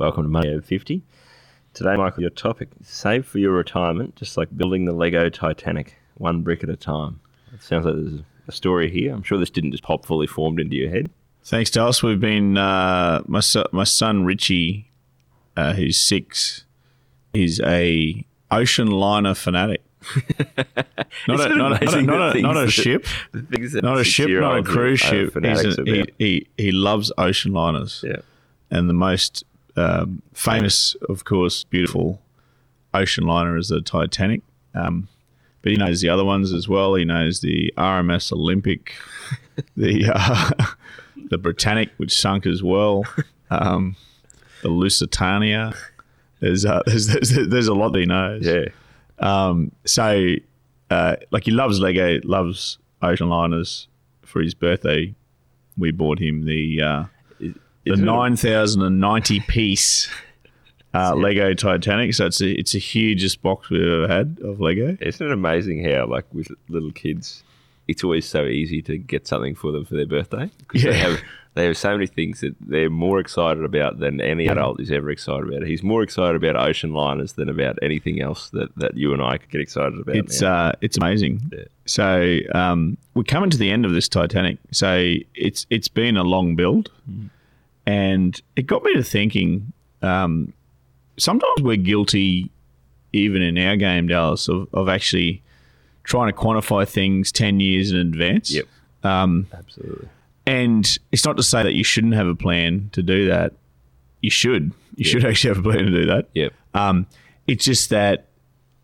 Welcome to Money Over 50. Today, Michael, your topic save for your retirement, just like building the Lego Titanic, one brick at a time. It sounds like there's a story here. I'm sure this didn't just pop fully formed into your head. Thanks, Dallas. We've been uh, my son, my son Richie, uh, who's six, is a ocean liner fanatic. not, a, not, a, not, a, not, a, things not a that- ship, that not a ship, not a cruise ship. He's fanatics a, he, he he loves ocean liners, Yeah. and the most um, famous, of course, beautiful ocean liner is the Titanic. Um, but he knows the other ones as well. He knows the RMS Olympic, the uh, the Britannic, which sunk as well, um, the Lusitania. There's, uh, there's there's there's a lot that he knows. Yeah. Um, so, uh, like he loves Lego, loves ocean liners. For his birthday, we bought him the uh, the nine thousand and ninety piece uh, Lego Titanic. So it's a, it's the hugest box we've ever had of Lego. Isn't it amazing how, like, with little kids, it's always so easy to get something for them for their birthday? 'Cause Yeah. They have, they have so many things that they're more excited about than any adult is ever excited about. He's more excited about ocean liners than about anything else that, that you and I could get excited about. It's uh, it's amazing. Yeah. So um, we're coming to the end of this Titanic. So it's it's been a long build, and it got me to thinking. Um, sometimes we're guilty, even in our game, Dallas, of, of actually trying to quantify things ten years in advance. Yep. Um, Absolutely. and it's not to say that you shouldn't have a plan to do that. You should. You should actually have a plan to do that. Yep. Um, it's just that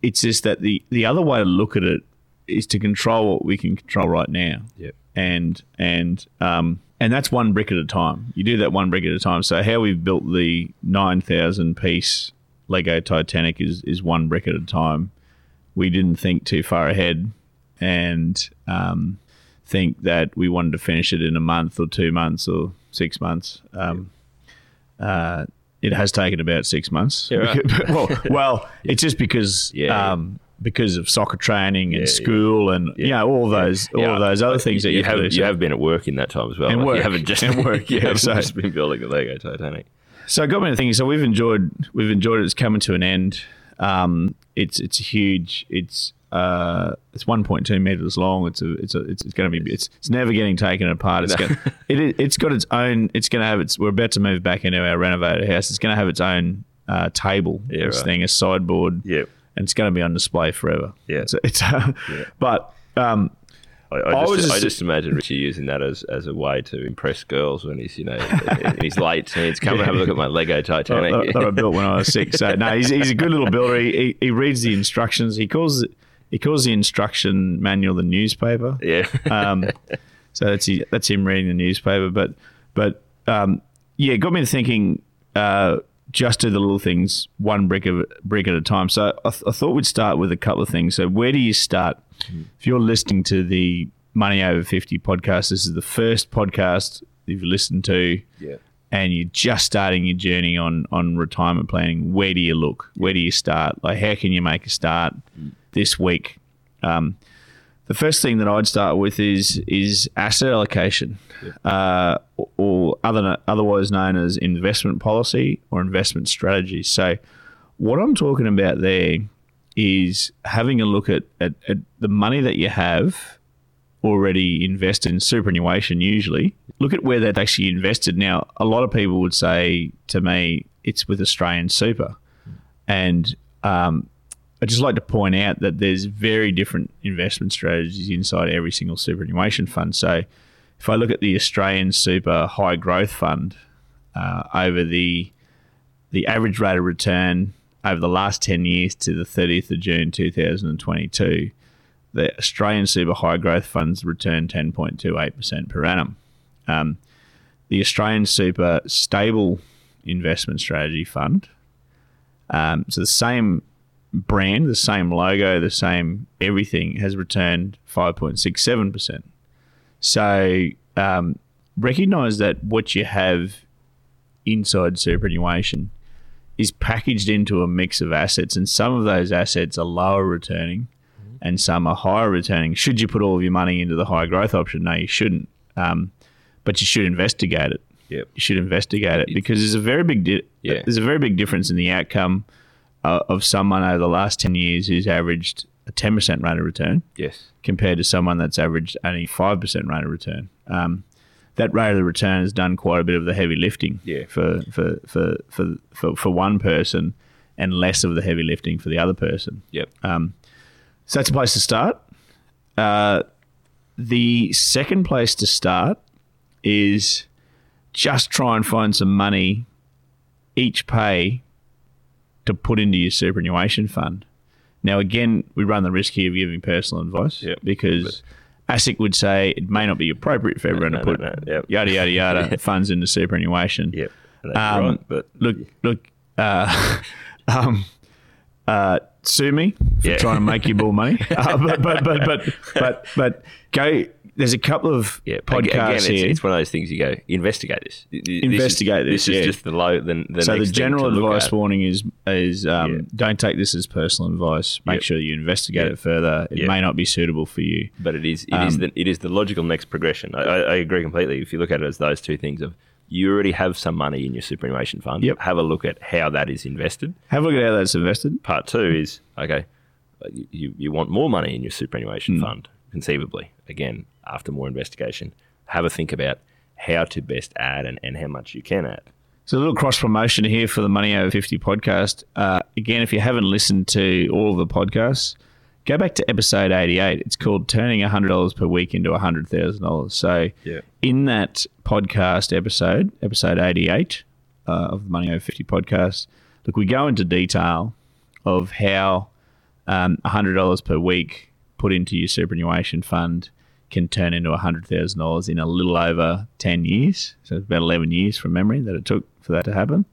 it's just that the the other way to look at it is to control what we can control right now, Yep. and and um, and that's one brick at a time. You do that one brick at a time. So how we've built the nine thousand piece Lego Titanic is is one brick at a time. We didn't think too far ahead, and um, think that we wanted to finish it in a month or two months or six months. Um, uh, it has taken about six months. Yeah, right. well, well, it's just because Yeah. um, because of soccer training and Yeah, school and you know all those all of those other things that you, you have. You have been at work in that time as well. And Like, work. You haven't just And work, yeah, so- just been building a Lego Titanic. So it got me to thinking. So we've enjoyed we've enjoyed it. It's coming to an end. Um, it's it's huge. It's uh, it's 1.2 meters long. It's a it's a it's, it's going to be it's it's never getting taken apart. It's No. it it's got its own. It's going to have its. We're about to move back into our renovated house. It's going to have its own uh, table. Yeah, this right. thing, a sideboard. Yep. And it's going to be on display forever. Yeah. it's, it's uh, but um, I, I, I just, I just- just imagine Richie using that as, as a way to impress girls when he's you know in his late teens. Come and have a look at my Lego Titanic. that, that I built when I was six. So no, he's, he's a good little builder. He, he, he reads the instructions. He calls it, he calls the instruction manual the newspaper. yeah. Um, so that's that's him reading the newspaper. But but um, yeah, it got me thinking. Uh, just do the little things one brick of brick at a time. So I, th- I thought we'd start with a couple of things. So where do you start? If you're listening to the Money Over Fifty podcast, this is the first podcast you've listened to yeah. and you're just starting your journey on on retirement planning, where do you look? Where do you start? Like, how can you make a start this week? Um, the first thing that I'd start with is is asset allocation, uh, or- other otherwise known as investment policy or investment strategy. So, what I'm talking about there is having a look at, at, at the money that you have already invested in superannuation usually. Look at where they're actually invested. Now a lot of people would say to me it's with australian super. And um, i'd just like to point out that there's very different investment strategies inside every single superannuation fund so if i look at the australian super high growth fund uh, over the the average rate of return over the last 10 years to the 30th of june 2022 the Australian super high growth funds return 10.28% per annum. Um, the Australian super stable investment strategy fund. Um, so the same brand, the same logo, the same everything has returned 5.67%. So um, recognize that what you have inside superannuation is packaged into a mix of assets, and some of those assets are lower returning and some are higher returning. Should you put all of your money into the high growth option? No, you shouldn't. Um, but you should investigate it. Yep. You should investigate it because there's a very big di- Yeah. there's a very big difference in the outcome uh, of someone over the last ten years who's averaged a ten percent rate of return Yes. compared to someone that's averaged only five percent rate of return. Um, that rate of return has done quite a bit of the heavy lifting Yeah. for, for, for, for, for, for one person and less of the heavy lifting for the other person. Yep. Um, so that's a place to start. Uh, the second place to start is just try and find some money each pay to put into your superannuation fund. Now, again, we run the risk here of giving personal advice Yep. because ASIC would say it may not be appropriate for everyone no, to put no, yep. yada, yada, yada funds into superannuation. Yep. Um, right. But Look, look, uh, um, uh, sue me for Yeah. trying to make you more money. Uh, but, but, but, but, but, but go. There's a couple of yeah, podcasts again, it's, here. it's one of those things you go investigate this. This Investigate This this, is yeah. just the low. The, the so the general advice warning is is um, Yeah. don't take this as personal advice. Make Yep. sure you investigate Yep. it further. It Yep. may not be suitable for you. but it is it is Um, the it is the logical next progression. I, I, I agree completely. If you look at it as those two things of you already have some money in your superannuation fund. Yep. Have a look at how that is invested. Have a look at how that's invested. Part two is okay. You you want more money in your superannuation fund conceivably. Again, after more investigation, have a think about how to best add and, and how much you can add. So a little cross promotion here for the Money Over 50 podcast. Uh, again, if you haven't listened to all of the podcasts, go back to episode 88. It's called Turning $100 per week into $100,000. So Yeah. in that podcast episode, episode 88 uh, of the Money Over 50 podcast, look, we go into detail of how um, $100 per week put into your superannuation fund can turn into $100,000 in a little over 10 years. So it's about 11 years from memory that it took for that to happen.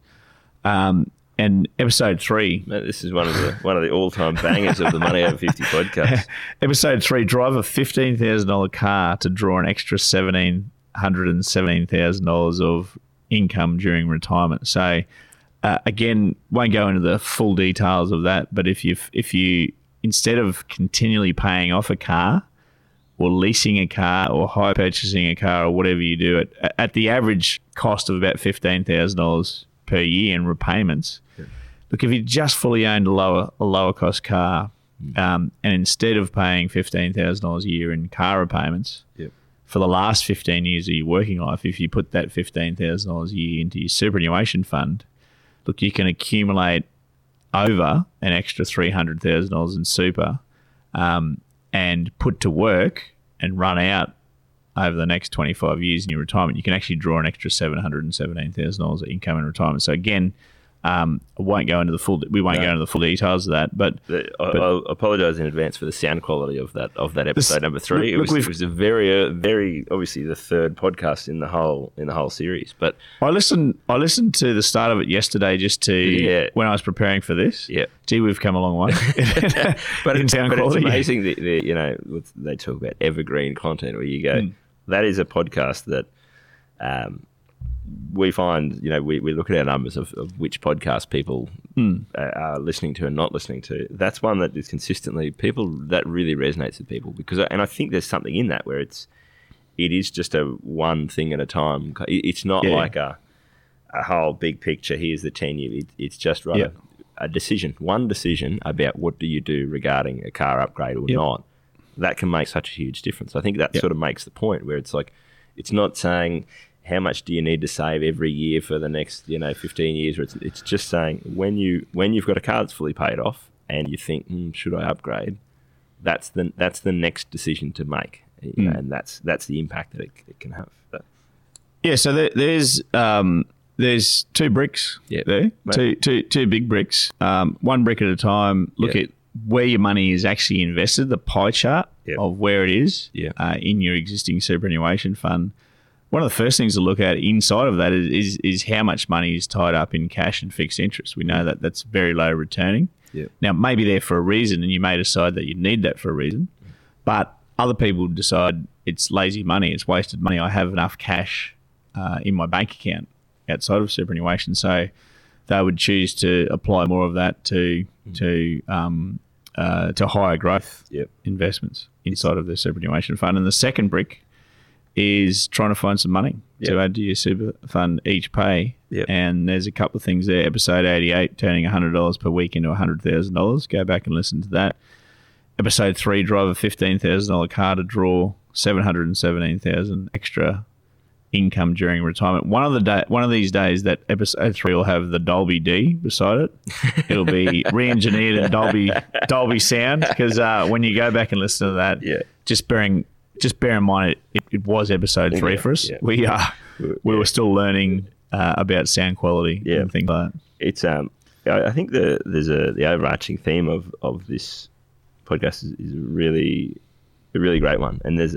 Um, and episode three, Mate, This is one of the one of the all time bangers of the Money Over Fifty podcast. episode three, drive a $15,000 car to draw an extra $1,717,000 of income during retirement. So, uh, again, won't go into the full details of that, but if you if you instead of continually paying off a car or leasing a car or hire purchasing a car or whatever you do at, at the average cost of about fifteen thousand dollars per year in repayments. Look, if you just fully owned a lower a lower cost car, um, and instead of paying fifteen thousand dollars a year in car repayments, Yep. for the last 15 years of your working life, if you put that $15,000 a year into your superannuation fund, look, you can accumulate over an extra $300,000 in super um, and put to work and run out over the next 25 years in your retirement. You can actually draw an extra $717,000 of income in retirement. So, again, um, I won't go into the full. We won't No. go into the full details of that, but The- I, I apologise in advance for the sound quality of that of that episode This- number three. it was it was a very uh, very obviously the third podcast in the whole in the whole series. But I listened. I listened to the start of it yesterday, just to Yeah. when I was preparing for this. Yeah. gee, we've come a long way. but, in it's, sound but it's quality. amazing that that, you know they talk about evergreen content where you go. Hmm. That is a podcast that. Um, we find, you know, we, we look at our numbers of, of which podcast people uh, are listening to and not listening to. That's one that is consistently people that really resonates with people because, and I think there's something in that where it's it is just a one thing at a time. It's not Yeah. like a a whole big picture. Here's the ten year. It, it's just right. Yeah. A decision, one decision about what do you do regarding a car upgrade or Yep. not. That can make such a huge difference. I think that Yep. sort of makes the point where it's like it's not saying how much do you need to save every year for the next you know 15 years or it's, it's just saying when you when you've got a car that's fully paid off and you think hmm, should i upgrade that's the that's the next decision to make you know, Mm. and that's that's the impact that it, it can have But, yeah, so there, there's um, there's two bricks Yeah. there, Mate. two two two big bricks, um, one brick at a time. Look Yeah. at where your money is actually invested, the pie chart Yeah. of where it is uh, in your existing superannuation fund. One of the first things to look at inside of that is, is, is how much money is tied up in cash and fixed interest. We know that that's very low returning. Yep. Now, it may be there for a reason, and you may decide that you need that for a reason, but other people decide it's lazy money, it's wasted money. I have enough cash uh, in my bank account outside of superannuation, so they would choose to apply more of that to to um, uh, to higher growth Yep. investments inside of their superannuation fund. And the second brick is trying to find some money to add to your super fund each pay. Yep. And there's a couple of things there. Episode 88, turning $100 per week into $100,000. Go back and listen to that. Episode 3, drive a $15,000 car to draw 717000 extra income during retirement. One of the day, one of these days, that episode three will have the Dolby D beside it. It'll be re-engineered in Dolby Dolby sound because uh, when you go back and listen to that, Yeah. just bearing just bear in mind it, it, was episode three Yeah, for us. yeah. We uh, We- were still learning uh, about sound quality Yeah. and things like that. it's um I think the there's a the overarching theme of of this podcast is, is a really a really great one, and there's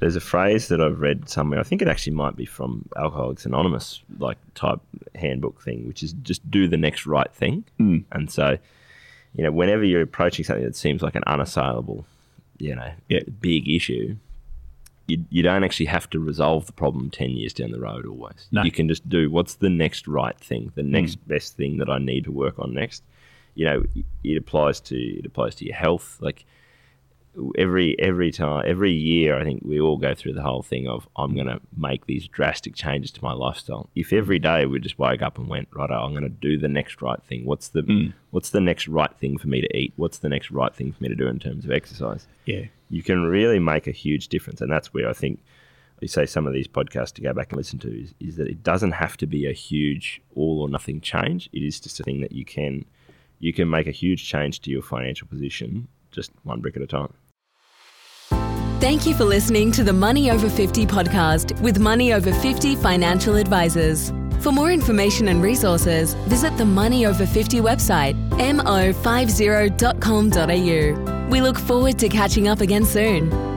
there's a phrase that I've read somewhere. I think it actually might be from Alcoholics Anonymous, like type handbook thing, which is just do the next right thing. Mm. And so, you know, whenever you're approaching something that seems like an unassailable, you know, Yeah. big issue, you, you don't actually have to resolve the problem 10 years down the road always. No. You can just do what's the next right thing, the hmm. next best thing that I need to work on next. You know, it applies to it applies to your health. Like every every time every year I think we all go through the whole thing of I'm gonna make these drastic changes to my lifestyle. If every day we just woke up and went, right, I'm gonna do the next right thing. What's the hmm. what's the next right thing for me to eat? What's the next right thing for me to do in terms of exercise? Yeah. You can really make a huge difference. And that's where I think you say some of these podcasts to go back and listen to is, is that it doesn't have to be a huge all or nothing change. It is just a thing that you can you can make a huge change to your financial position just one brick at a time. Thank you for listening to the Money Over 50 podcast with Money Over 50 financial advisors. For more information and resources, visit the Money Over 50 website, mo50.com.au. We look forward to catching up again soon.